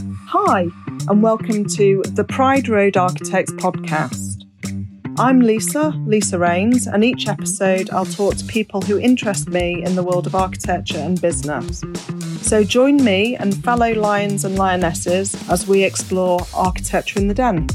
Hi, and welcome to the Pride Road Architects podcast. I'm Lisa, Lisa Raynes, and each episode I'll talk to people who interest me in the world of architecture and business. So join me and fellow lions and lionesses as we explore architecture in the den.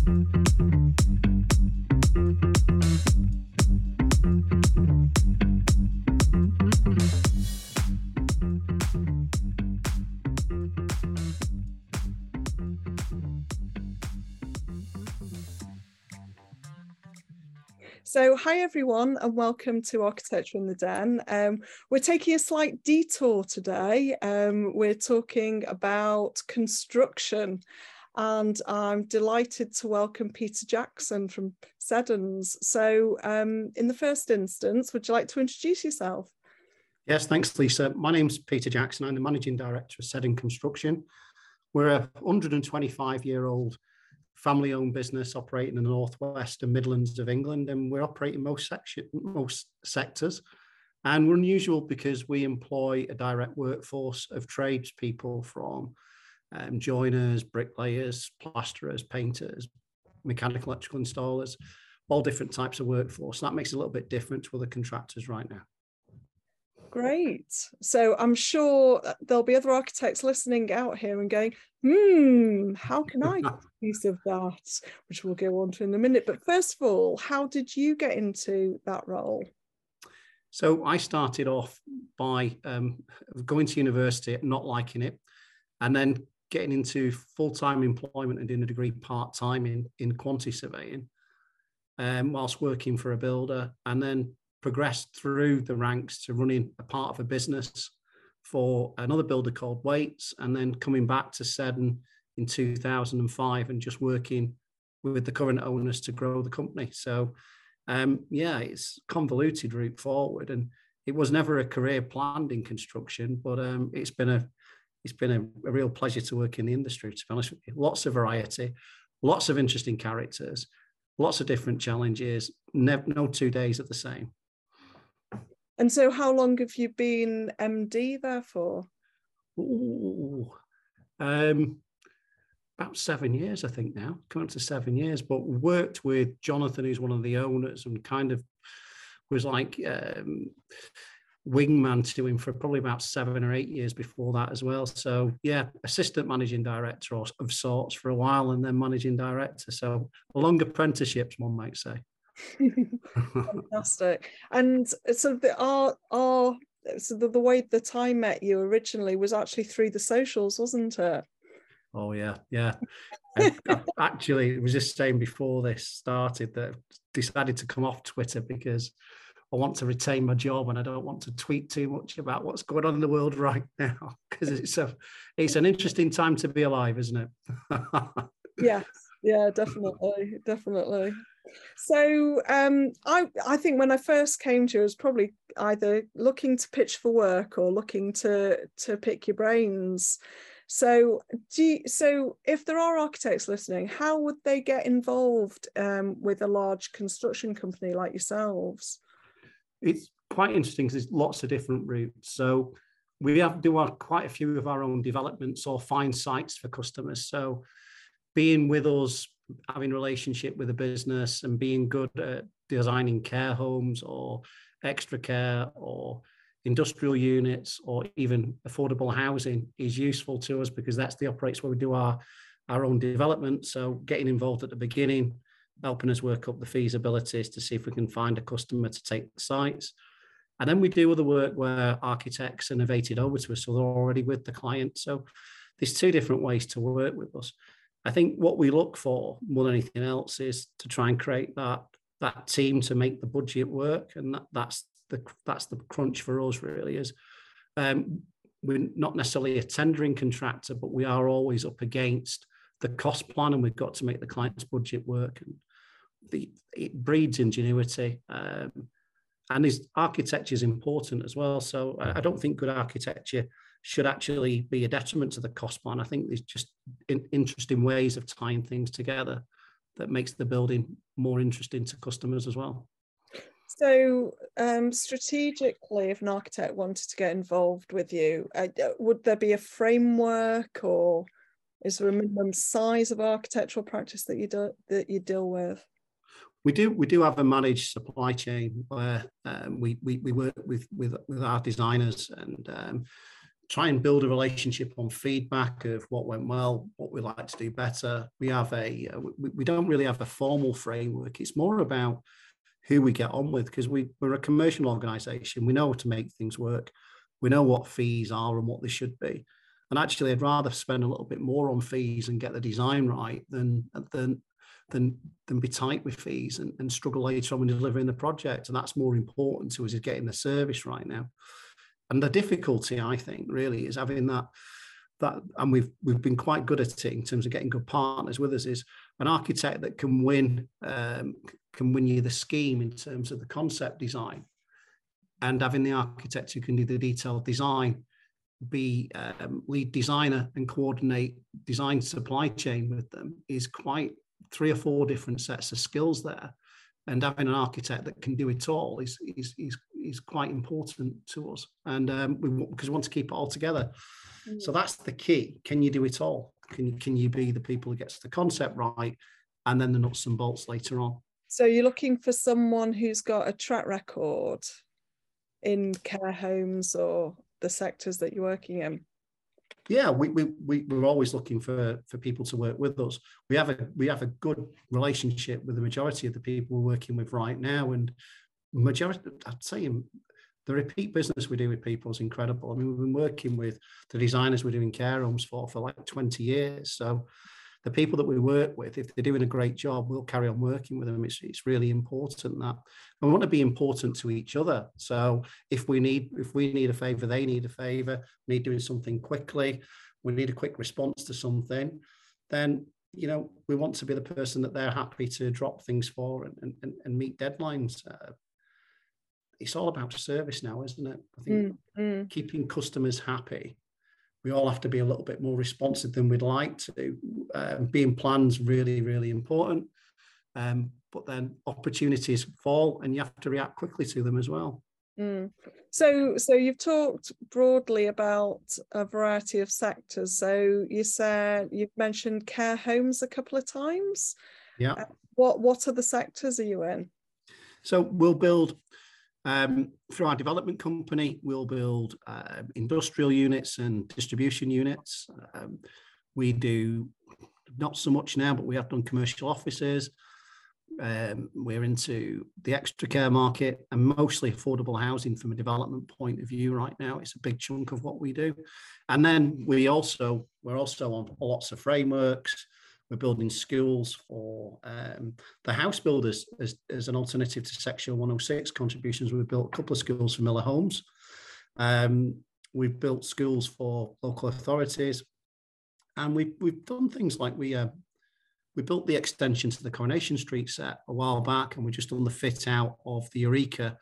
Hi everyone, and welcome to Architecture in the Den. Um, we're taking a slight detour today. Um, we're talking about construction, and I'm delighted to welcome Peter Jackson from Seddons. So, um, in the first instance, would you like to introduce yourself? Yes, thanks, Lisa. My name's Peter Jackson. I'm the managing director of Seddon Construction. We're a 125 year old family owned business operating in the northwest and Midlands of England, and we're operating most section, most sectors. And we're unusual because we employ a direct workforce of tradespeople from um, joiners, bricklayers, plasterers, painters, mechanical electrical installers, all different types of workforce. That makes it a little bit different to other contractors right now. Great. So I'm sure there'll be other architects listening out here and going, hmm, how can I get a piece of that? Which we'll go on to in a minute. But first of all, how did you get into that role? So I started off by um, going to university, not liking it, and then getting into full-time employment and doing a degree part-time in, in quantity surveying um, whilst working for a builder. And then progressed through the ranks to running a part of a business for another builder called Wates, and then coming back to Seddon in 2005 and just working with the current owners to grow the company. So, um, yeah, it's convoluted route forward, and it was never a career planned in construction, but um, it's been a it's been a, a, real pleasure to work in the industry. To be honest with you, lots of variety, lots of interesting characters, lots of different challenges. No two days are the same. And so, how long have you been MD there for? Ooh, um, about seven years, I think now, coming up to seven years. But worked with Jonathan, who's one of the owners, and kind of was like um, wingman to him for probably about seven or eight years before that as well. So yeah, assistant managing director or of sorts for a while, and then managing director. So long apprenticeships, one might say. Fantastic. And uh, so the our our so the, the way that I met you originally was actually through the socials, wasn't it? Oh yeah, yeah. actually, it was just saying before this started that I decided to come off Twitter because I want to retain my job and I don't want to tweet too much about what's going on in the world right now because it's a it's an interesting time to be alive, isn't it? yes, yeah, definitely, definitely. So um, I I think when I first came to I was probably either looking to pitch for work or looking to to pick your brains. So do you, so if there are architects listening, how would they get involved um, with a large construction company like yourselves? It's quite interesting because there's lots of different routes. So we have do our, quite a few of our own developments or find sites for customers. So being with us having relationship with a business and being good at designing care homes or extra care or industrial units or even affordable housing is useful to us because that's the operates where we do our our own development. So getting involved at the beginning helping us work up the feasibilities to see if we can find a customer to take the sites. And then we do other work where architects innovated over to us so they're already with the client. So there's two different ways to work with us I think what we look for more than anything else is to try and create that that team to make the budget work, and that, that's the that's the crunch for us really is. Um, we're not necessarily a tendering contractor, but we are always up against the cost plan, and we've got to make the client's budget work. And the, it breeds ingenuity, um, and his architecture is important as well. So I, I don't think good architecture should actually be a detriment to the cost plan. I think there's just in, interesting ways of tying things together that makes the building more interesting to customers as well. So, um, strategically, if an architect wanted to get involved with you, uh, would there be a framework or Is there a minimum size of architectural practice that you do that you deal with? We do we do have a managed supply chain where um, we, we we work with with with our designers and um, try and build a relationship on feedback of what went well, what we like to do better. We have a uh, we, we don't really have a formal framework. It's more about who we get on with because we, we're a commercial organization. We know how to make things work. We know what fees are and what they should be. And actually, I'd rather spend a little bit more on fees and get the design right than than than than be tight with fees and, and struggle later on when delivering the project. And that's more important to us is getting the service right now. And the difficulty, I think, really is having that that and we've we've been quite good at it in terms of getting good partners with us is an architect that can win um, can win you the scheme in terms of the concept design. And having the architect who can do the detailed design be um, lead designer and coordinate design supply chain with them is quite three or four different sets of skills there. And having an architect that can do it all is is is, is quite important to us and um, we because we want to keep it all together mm. so that's the key can you do it all can you can you be the people who gets the concept right and then the nuts and bolts later on so you're looking for someone who's got a track record in care homes or the sectors that you're working in? Yeah, we, we, we, we're always looking for, for people to work with us. We have a we have a good relationship with the majority of the people we're working with right now. And majority, I'd say the repeat business we do with people is incredible. I mean, we've been working with the designers we're doing care homes for for like 20 years. So the people that we work with, if they're doing a great job, we'll carry on working with them. It's, it's really important that and we want to be important to each other. So if we need if we need a favor, they need a favor, need doing something quickly, we need a quick response to something, then you know we want to be the person that they're happy to drop things for and, and, and meet deadlines. Uh, it's all about service now, isn't it? I think mm, mm. keeping customers happy we all have to be a little bit more responsive than we'd like to. Um, being plans really, really important. Um, but then opportunities fall, and you have to react quickly to them as well. Mm. So, so you've talked broadly about a variety of sectors. So you said you've mentioned care homes a couple of times. Yeah. Uh, what What other sectors are you in? So we'll build um, through our development company, we'll build uh, industrial units and distribution units. Um, we do not so much now, but we have done commercial offices. Um, we're into the extra care market and mostly affordable housing from a development point of view right now. It's a big chunk of what we do. And then we also, we're also on lots of frameworks. We're building schools for um, the house builders as, as an alternative to Section 106 contributions. We've built a couple of schools for Miller Homes. Um, we've built schools for local authorities. And we've, we've done things like we uh, we built the extension to the Coronation Street set a while back, and we just done the fit out of the Eureka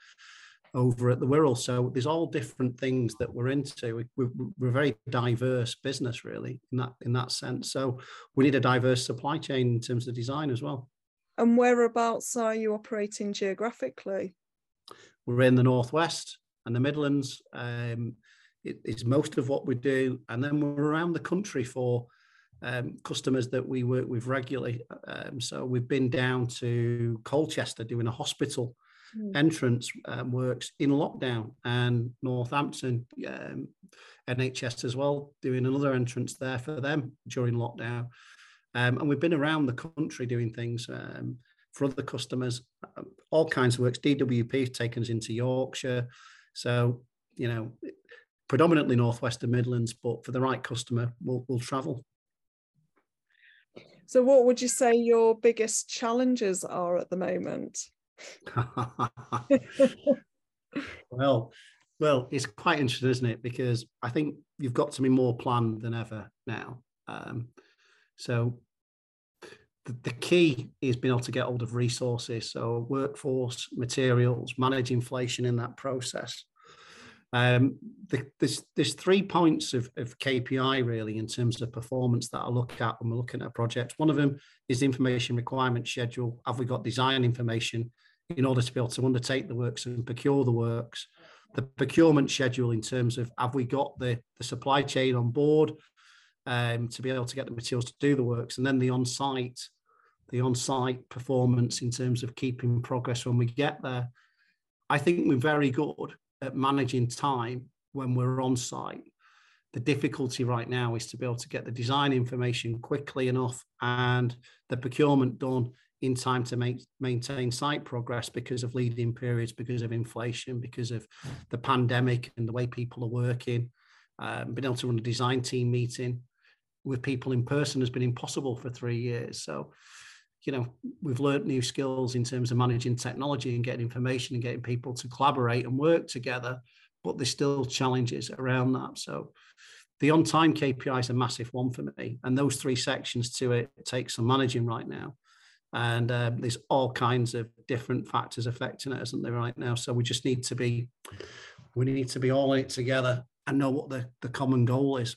over at the Wirral. So there's all different things that we're into. We, are a very diverse business, really, in that in that sense. So we need a diverse supply chain in terms of design as well. And whereabouts are you operating geographically? We're in the northwest and the Midlands. Um, it, it's most of what we do, and then we're around the country for um, customers that we work with regularly. Um, so we've been down to Colchester doing a hospital mm. entrance um, works in lockdown and Northampton um, NHS as well, doing another entrance there for them during lockdown. Um, and we've been around the country doing things um, for other customers, um, all kinds of works. DWP taken us into Yorkshire. So, you know, predominantly Northwestern Midlands, but for the right customer, we'll, we'll travel. So, what would you say your biggest challenges are at the moment? well, well, it's quite interesting, isn't it? Because I think you've got to be more planned than ever now. Um, so the, the, key is being able to get hold of resources, so workforce, materials, manage inflation in that process. Um, the, there's, there's three points of, of KPI really in terms of performance that I look at when we're looking at a project. One of them is the information requirement schedule. Have we got design information in order to be able to undertake the works and procure the works? The procurement schedule in terms of have we got the, the supply chain on board? um, to be able to get the materials to do the works, and then the on-site, the on-site performance in terms of keeping progress when we get there. I think we're very good at managing time when we're on site. The difficulty right now is to be able to get the design information quickly enough and the procurement done in time to make, maintain site progress because of lead-in periods, because of inflation, because of the pandemic and the way people are working. Um, being able to run a design team meeting with people in person has been impossible for three years. So, you know, we've learned new skills in terms of managing technology and getting information and getting people to collaborate and work together, but there's still challenges around that. So, the on time KPI is a massive one for me. And those three sections to it take some managing right now. And um, there's all kinds of different factors affecting it, isn't there, right now? So we just need to be, we need to be all in it together and know what the, the common goal is.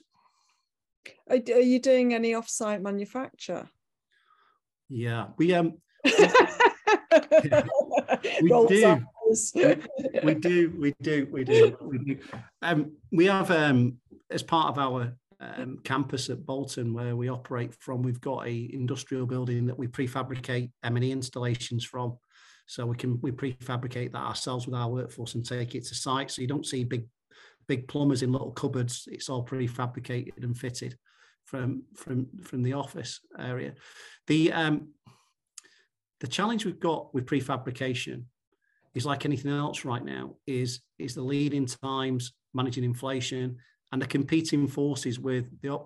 Are, are you doing any off-site manufacture? Yeah, we um, we, do. we, do, we do, we do, we do. Um, we have um, as part of our um, campus at Bolton, where we operate from, we've got a industrial building that we prefabricate M&E installations from. So we can we prefabricate that ourselves with our workforce and take it to site. So you don't see big big plumbers in little cupboards. It's all prefabricated and fitted from from from the office area. The um, the challenge we've got with prefabrication is like anything else right now is is the lead-in times, managing inflation, and the competing forces with the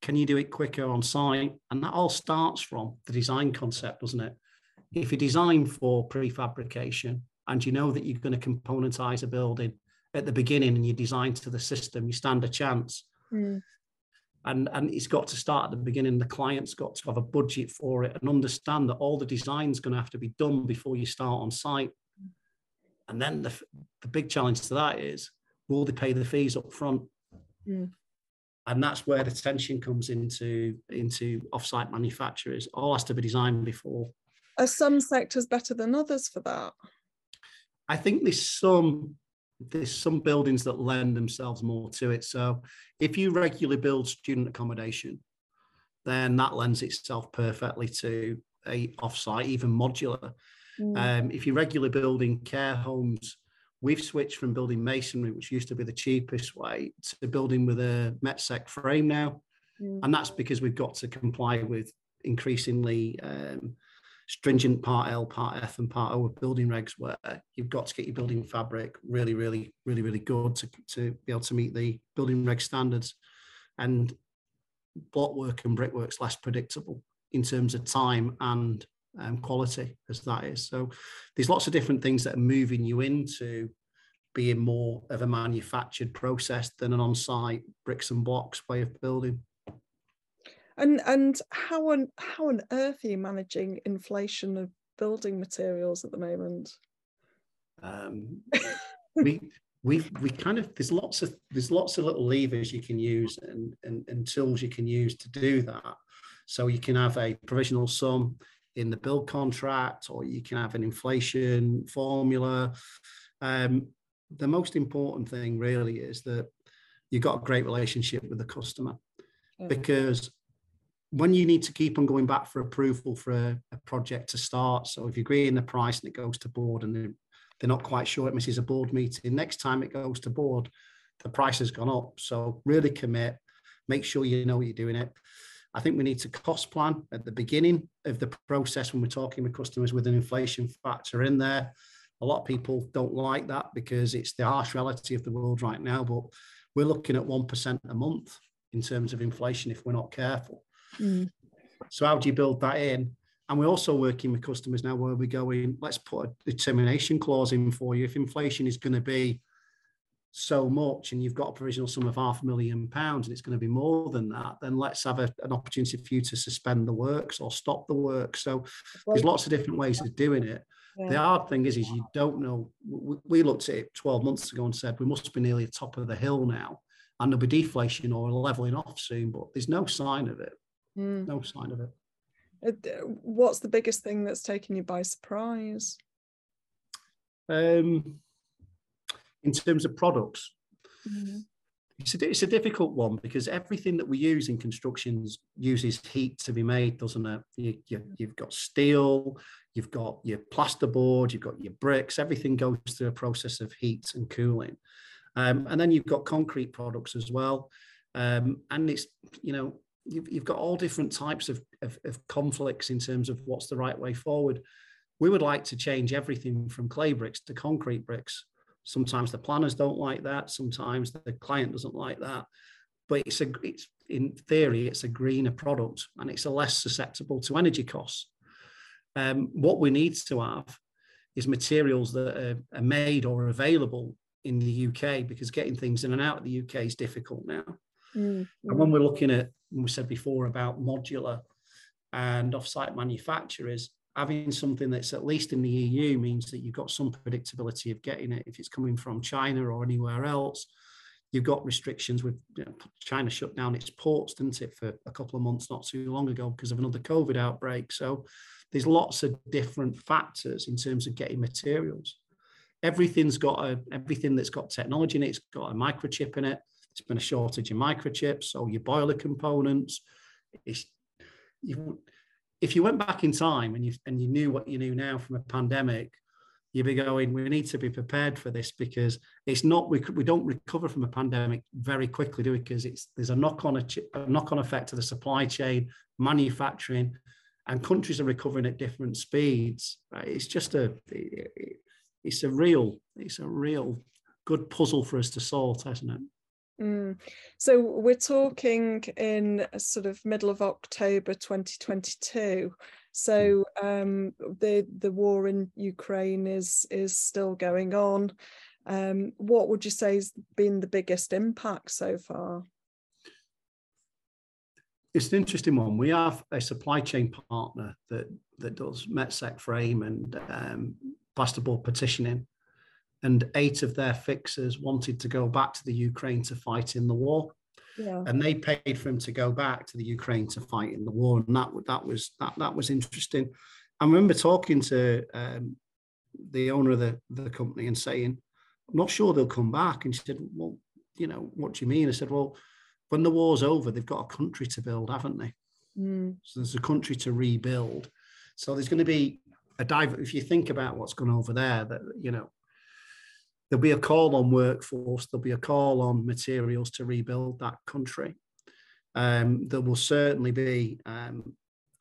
can you do it quicker on site? And that all starts from the design concept, doesn't it? If you design for prefabrication and you know that you're going to componentize a building at the beginning and you design to the system, you stand a chance. Mm. And, and it's got to start at the beginning. The client's got to have a budget for it and understand that all the design's going to have to be done before you start on site. And then the, the big challenge to that is will they pay the fees up front? Mm. And that's where the tension comes into into offsite manufacturers. All has to be designed before. Are some sectors better than others for that? I think there's some there's some buildings that lend themselves more to it. So if you regularly build student accommodation, then that lends itself perfectly to a offsite, even modular. Mm. Um, if you're regularly building care homes We've switched from building masonry, which used to be the cheapest way, to building with a Metsec frame now. Mm. And that's because we've got to comply with increasingly um, stringent part L, part F, and part O of building regs, where you've got to get your building fabric really, really, really, really good to, to be able to meet the building reg standards. And block work and brickwork's less predictable in terms of time and um, quality as that is. So there's lots of different things that are moving you into being more of a manufactured process than an on-site bricks and blocks way of building. And and how on how on earth are you managing inflation of building materials at the moment? Um, we we we kind of there's lots of there's lots of little levers you can use and, and and tools you can use to do that. So you can have a provisional sum in the build contract, or you can have an inflation formula. Um, the most important thing really is that you've got a great relationship with the customer because when you need to keep on going back for approval for a, a, project to start, so if you agree in the price and it goes to board and they're, they're not quite sure it misses a board meeting, next time it goes to board, the price has gone up. So really commit, make sure you know you're doing it. I think we need to cost plan at the beginning of the process when we're talking with customers with an inflation factor in there. A lot of people don't like that because it's the harsh reality of the world right now, but we're looking at 1% a month in terms of inflation if we're not careful. Mm. So, how do you build that in? And we're also working with customers now where we're going, let's put a determination clause in for you. If inflation is going to be so much and you've got a provisional sum of half a million pounds and it's going to be more than that, then let's have a, an opportunity for you to suspend the works or stop the work. So there's lots of different ways of doing it. Yeah. The hard thing is, is you don't know. We, we looked at it 12 months ago and said we must be nearly at top of the hill now, and there'll be deflation or leveling off soon, but there's no sign of it. Mm. No sign of it. Uh, what's the biggest thing that's taken you by surprise? Um, in terms of products. Mm-hmm. It's a, it's a difficult one because everything that we use in constructions uses heat to be made, doesn't it? You, you, you've got steel, you've got your plasterboard, you've got your bricks, everything goes through a process of heat and cooling. Um, and then you've got concrete products as well. Um, and it's, you know, you've, you've got all different types of, of, of conflicts in terms of what's the right way forward. We would like to change everything from clay bricks to concrete bricks. Sometimes the planners don't like that. Sometimes the client doesn't like that. But it's a, it's in theory, it's a greener product and it's a less susceptible to energy costs. Um, what we need to have is materials that are, are made or available in the UK because getting things in and out of the UK is difficult now. Mm-hmm. And when we're looking at, we said before about modular and offsite manufacturers, having something that's at least in the EU means that you've got some predictability of getting it. If it's coming from China or anywhere else, you've got restrictions with you know, China shut down its ports, didn't it, for a couple of months not too long ago because of another COVID outbreak. So there's lots of different factors in terms of getting materials. Everything's got a everything that's got technology in it, it's got a microchip in it. There's been a shortage of microchips, or your boiler components. It's, you, if you went back in time and you and you knew what you knew now from a pandemic, you'd be going, we need to be prepared for this because it's not we, we don't recover from a pandemic very quickly, do we? Because it's there's a knock on a, a knock on effect to the supply chain, manufacturing, and countries are recovering at different speeds. It's just a it's a real it's a real good puzzle for us to sort, hasn't it? Mm. So we're talking in sort of middle of October 2022. So hmm. um, the the war in Ukraine is is still going on. Um, what would you say has been the biggest impact so far? It's an interesting one. We have a supply chain partner that that does Metsec frame and um, plasterboard partitioning and eight of their fixers wanted to go back to the Ukraine to fight in the war. Yeah. And they paid for him to go back to the Ukraine to fight in the war, and that that was that that was interesting. I remember talking to um, the owner of the, the company and saying, "I'm not sure they'll come back." And she said, "Well, you know, what do you mean?" I said, "Well, when the war's over, they've got a country to build, haven't they? Mm. So there's a country to rebuild. So there's going to be a dive. If you think about what's gone over there, that you know, there'll be a call on workforce, there'll be a call on materials to rebuild that country. Um, there will certainly be, um,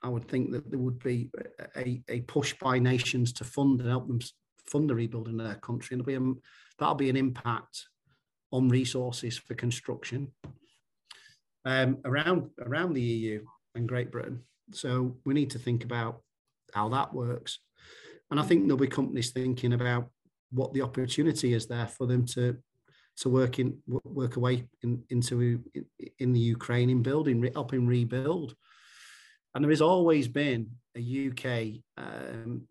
I would think that there would be a, a, push by nations to fund and help them fund the rebuilding of their country. And be a, that'll be an impact on resources for construction um, around around the EU and Great Britain. So we need to think about how that works. And I think there'll be companies thinking about what the opportunity is there for them to to work in work away in, into in the Ukraine in building helping rebuild. And there has always been a UK um,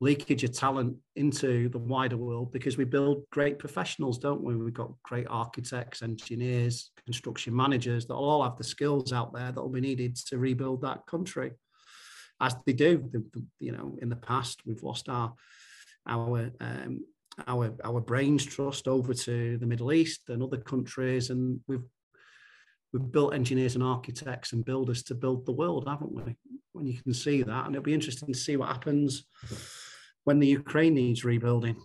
leakage of talent into the wider world because we build great professionals, don't we? We've got great architects, engineers, construction managers that all have the skills out there that will be needed to rebuild that country, as they do. You know, in the past, we've lost our our um, our our brains trust over to the Middle East and other countries, and we've we've built engineers and architects and builders to build the world, haven't we? When you can see that, and it'll be interesting to see what happens when the Ukraine needs rebuilding.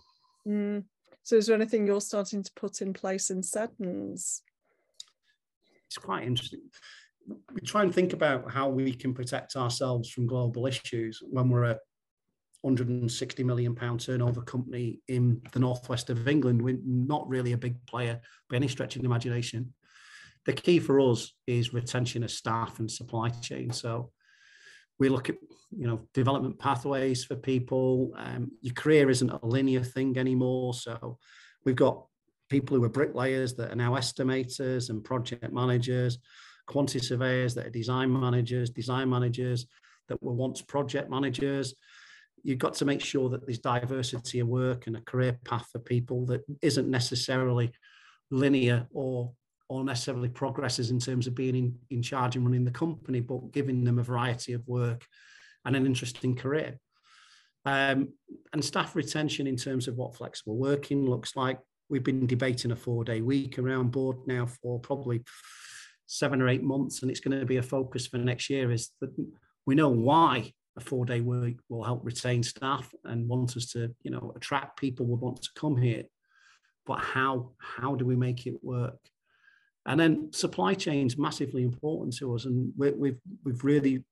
Mm. So, is there anything you're starting to put in place in Seddons? It's quite interesting. We try and think about how we can protect ourselves from global issues when we're a 160 million pound turnover company in the northwest of England. We're not really a big player by any stretch of the imagination. The key for us is retention of staff and supply chain. So we look at you know development pathways for people. Um, your career isn't a linear thing anymore. So we've got people who are bricklayers that are now estimators and project managers, quantity surveyors that are design managers, design managers that were once project managers you've got to make sure that there's diversity of work and a career path for people that isn't necessarily linear or or necessarily progresses in terms of being in, in charge and running the company, but giving them a variety of work and an interesting career. Um, and staff retention in terms of what flexible working looks like. we've been debating a four day week around board now for probably seven or eight months, and it's going to be a focus for next year. Is that we know why a four day week will help retain staff and want us to, you know, attract people would want to come here. But how how do we make it work? And then supply chain is massively important to us, and we we've we've really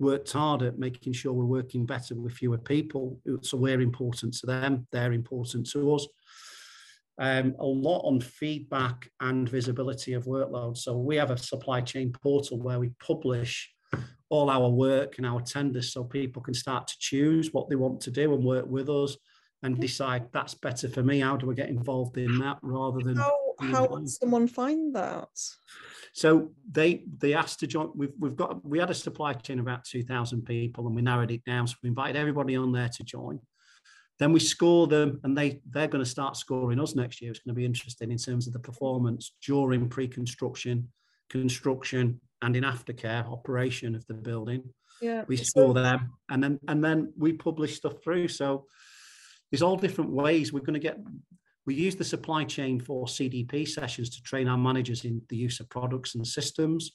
worked hard at making sure we're working better with fewer people. So we're important to them, they're important to us. Um, a lot on feedback and visibility of workload. So we have a supply chain portal where we publish all our work and our tenders so people can start to choose what they want to do and work with us and decide that's better for me. How do I get involved in that rather than how, how would someone find that? So they they asked to join. We've we've got we had a supply chain of about two thousand people, and we narrowed it down. So we invited everybody on there to join. Then we score them, and they they're going to start scoring us next year. It's going to be interesting in terms of the performance during pre-construction, construction, and in aftercare operation of the building. Yeah, we saw them, and then and then we publish stuff through. So there's all different ways we're going to get. We use the supply chain for CPD sessions to train our managers in the use of products and systems.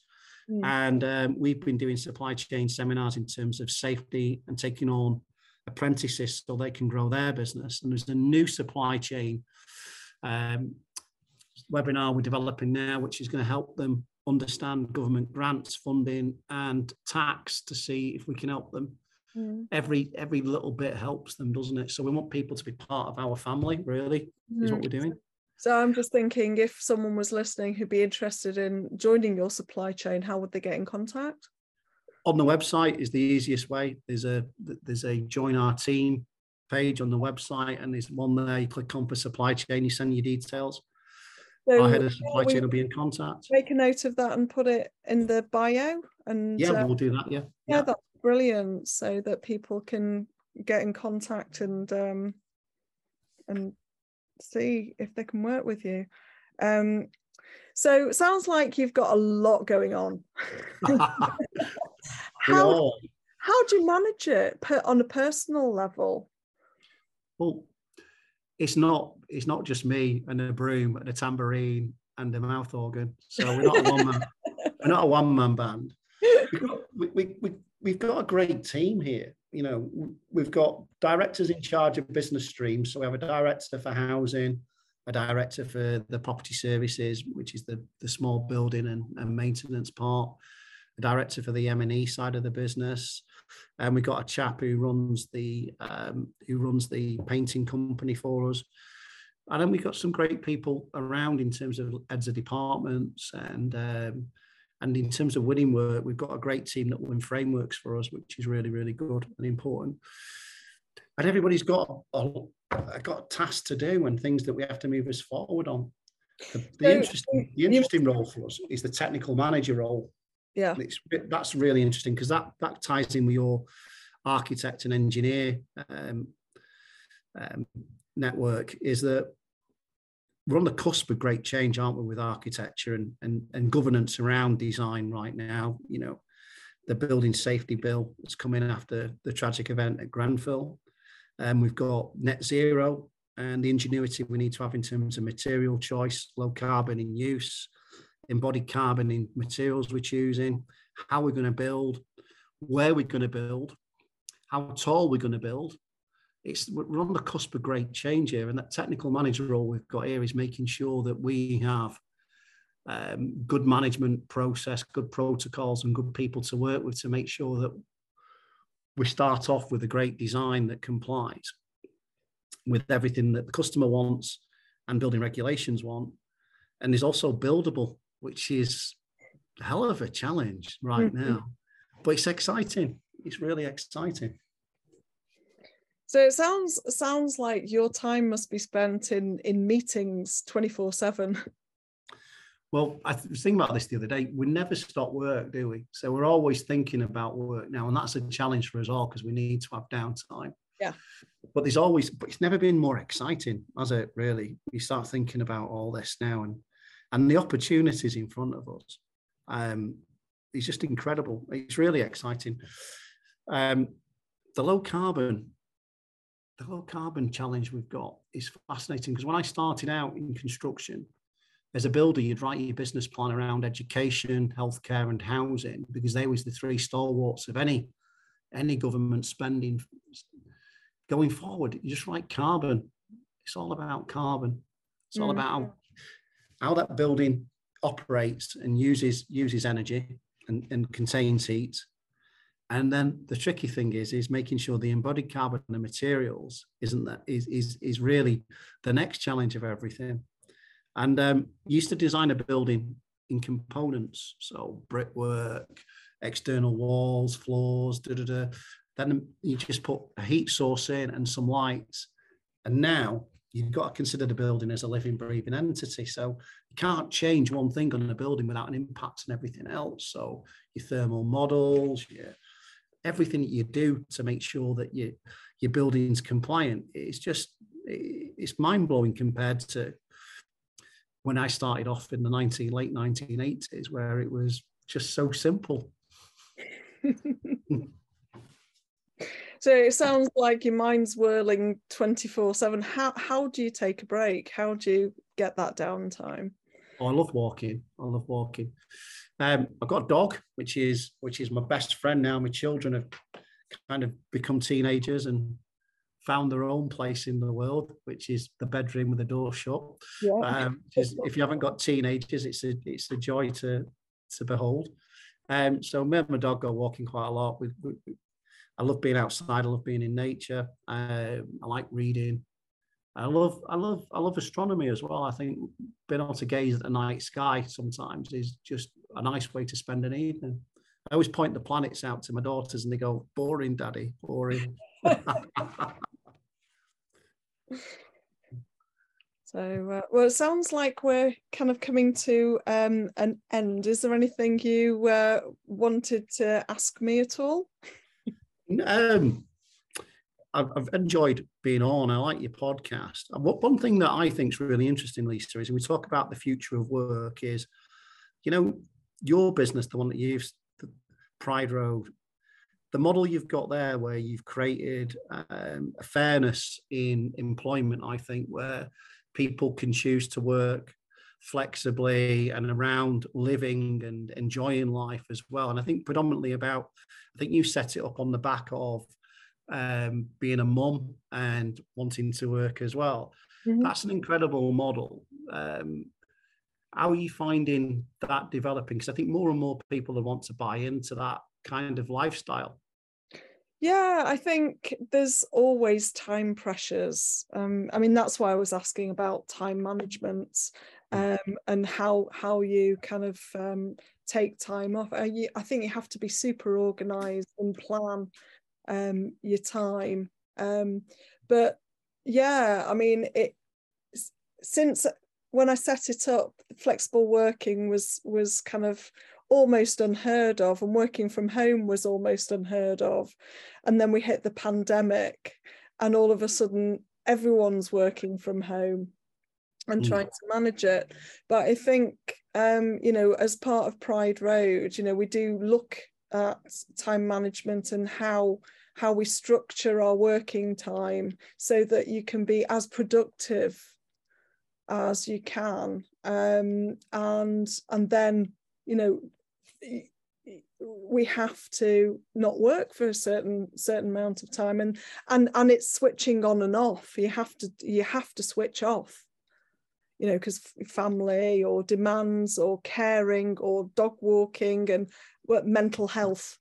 Mm. And um, we've been doing supply chain seminars in terms of safety and taking on apprentices so they can grow their business. And there's a new supply chain um, webinar we're developing now, which is going to help them understand government grants, funding, and tax to see if we can help them. Mm. Every every little bit helps them, doesn't it? So we want people to be part of our family. Really, mm. is what we're doing. So I'm just thinking, if someone was listening who'd be interested in joining your supply chain, how would they get in contact? On the website is the easiest way. There's a there's a join our team page on the website, and there's one there. You click on for supply chain, you send your details so our head of supply chain will be in contact. Make a note of that and put it in the bio. And yeah, uh, we'll do that. Yeah. yeah. yeah, that's brilliant. So that people can get in contact and um, and see if they can work with you. Um, so sounds like you've got a lot going on. how, how do you manage it put on a personal level? Well, it's not it's not just me and a broom and a tambourine and a mouth organ. So we're not a one man we're not a one man band. We've got, a great team here. You know, we've got directors in charge of business streams. So we have a director for housing, a director for the property services, which is the, the small building and, and maintenance part, a director for the M&E side of the business, and we've got a chap who runs the um, who runs the painting company for us. And then we've got some great people around in terms of heads of departments and um, and in terms of winning work, we've got a great team that win frameworks for us, which is really, really good and important. And everybody's got a, got a task to do and things that we have to move us forward on. The, the interesting, the interesting role for us is the technical manager role yeah. It's, that's really interesting because that that ties in with your architect and engineer um, um, network is that we're on the cusp of great change aren't we with architecture and, and and governance around design right now? You know the building safety bill that's coming after the tragic event at and um, we've got net zero and the ingenuity we need to have in terms of material choice low carbon in use embodied carbon in materials we're choosing, how we're going to build, where we're going to build, how tall we're going to build. It's we're on the cusp of great change here, and that technical manager role we've got here is making sure that we have um, good management process, good protocols, and good people to work with to make sure that we start off with a great design that complies with everything that the customer wants and building regulations want, and is also buildable which is a hell of a challenge right mm-hmm. now. But it's exciting. It's really exciting. So it sounds sounds like your time must be spent in in meetings twenty four seven. Well, I was thinking about this the other day. We never stop work, do we? So we're always thinking about work now, and that's a challenge for us all because we need to have downtime. Yeah. But there's always, but it's never been more exciting, has it? Really, you start thinking about all this now, and and the opportunities in front of us um, is just incredible. It's really exciting. Um, the low carbon, the low carbon challenge we've got is fascinating because when I started out in construction, as a builder, you'd write your business plan around education, healthcare, and housing because they was the three stalwarts of any any government spending. Going forward, you just write carbon. It's all about carbon. It's all mm. about how, that building operates and uses uses energy and, and contains heat. And then the tricky thing is, is making sure the embodied carbon and materials isn't that is is is really the next challenge of everything. And um, used to design a building in components, so brickwork, external walls, floors, da da da. Then you just put a heat source in and some lights, and now you've got to consider the building as a living, breathing entity. So you can't change one thing on a building without an impact on everything else. So your thermal models, your everything that you do to make sure that you, your building's compliant. It's just it's mind blowing compared to when I started off in the 19, late 1980s, where it was just so simple. so it sounds like your mind's whirling 24 7 how how do you take a break how do you get that downtime oh, i love walking i love walking um, i've got a dog which is which is my best friend now my children have kind of become teenagers and found their own place in the world, which is the bedroom with the door shut. Yeah. Um, is, if you haven't got teenagers, it's a it's a joy to to behold. Um, so me and my dog go walking quite a lot. We, we, I love being outside. I love being in nature. Um, I like reading. I love I love I love astronomy as well. I think being able to gaze at the night sky sometimes is just a nice way to spend an evening. I always point the planets out to my daughters and they go, boring, daddy, boring. So, uh, well, it sounds like we're kind of coming to um, an end. Is there anything you uh, wanted to ask me at all? Um, I've, I've, enjoyed being on. I like your podcast. One thing that I think is really interesting, Lisa, is we talk about the future of work. Is you know your business, the one that you've, Pride Road, the model you've got there, where you've created um, a fairness in employment, I think, where people can choose to work flexibly and around living and enjoying life as well. And I think predominantly about, I think you set it up on the back of um, being a mum and wanting to work as well. Mm-hmm. That's an incredible model. Um, how are you finding that developing? Because I think more and more people want to buy into that kind of lifestyle. Yeah, I think there's always time pressures. Um, I mean, that's why I was asking about time management. Um, and how how you kind of um, take time off. Uh, you, I think you have to be super organized and plan um, your time. Um, but yeah, I mean, it since when I set it up, flexible working was was kind of almost unheard of and working from home was almost unheard of and then we hit the pandemic and all of a sudden everyone's working from home and mm. trying to manage it. But i think um, you know as part of pride road you know we do look at time management and how how we structure our working time so that you can be as productive as you can. Um, and and then you know we have to not work for a certain certain amount of time. And and and it's switching on and off. You have to you have to switch off you know because family or demands or caring or dog walking and what mental health.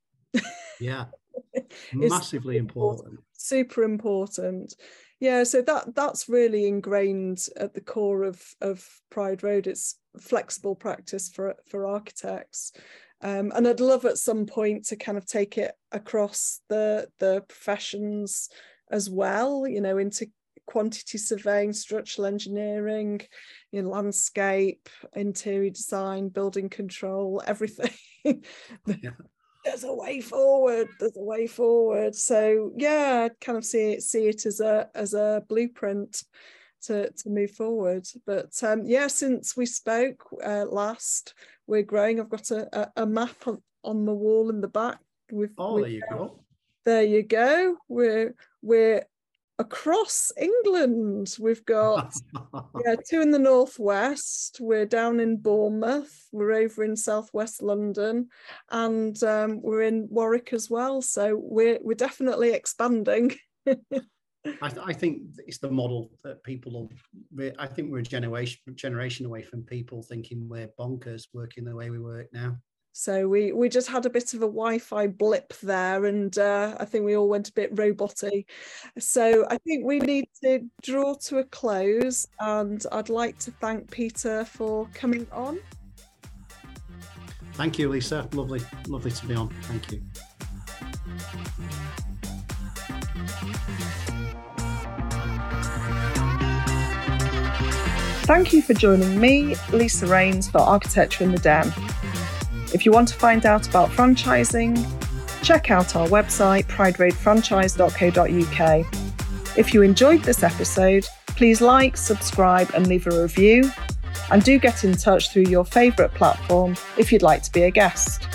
Yeah. Massively important. Super important. Yeah so that that's really ingrained at the core of of pride road. It's flexible practice for for architects. Um, and I'd love at some point to kind of take it across the the professions as well you know into quantity surveying structural engineering know, landscape interior design building control everything yeah. there's a way forward there's a way forward so yeah i kind of see it see it as a as a blueprint to, to move forward. But um, yeah, since we spoke uh, last, we're growing. I've got a, a, a, map on, on the wall in the back. With, oh, there you go. There you go. We're we're across England. We've got yeah, two in the northwest. We're down in Bournemouth. We're over in southwest London, and um, we're in Warwick as well. So we're we're definitely expanding. I, th- I, think it's the model that people. I think we're a generation generation away from people thinking we're bonkers working the way we work now. So we we just had a bit of a Wi-Fi blip there, and uh, I think we all went a bit roboty. So I think we need to draw to a close, and I'd like to thank Peter for coming on. Thank you, Lisa. Lovely, lovely to be on. Thank you. Thank you for joining me, Lisa Raynes, for Architecture in the Den. If you want to find out about franchising, check out our website, prideroadfranchise.co.uk. If you enjoyed this episode, please like, subscribe, and leave a review. And do get in touch through your favourite platform if you'd like to be a guest.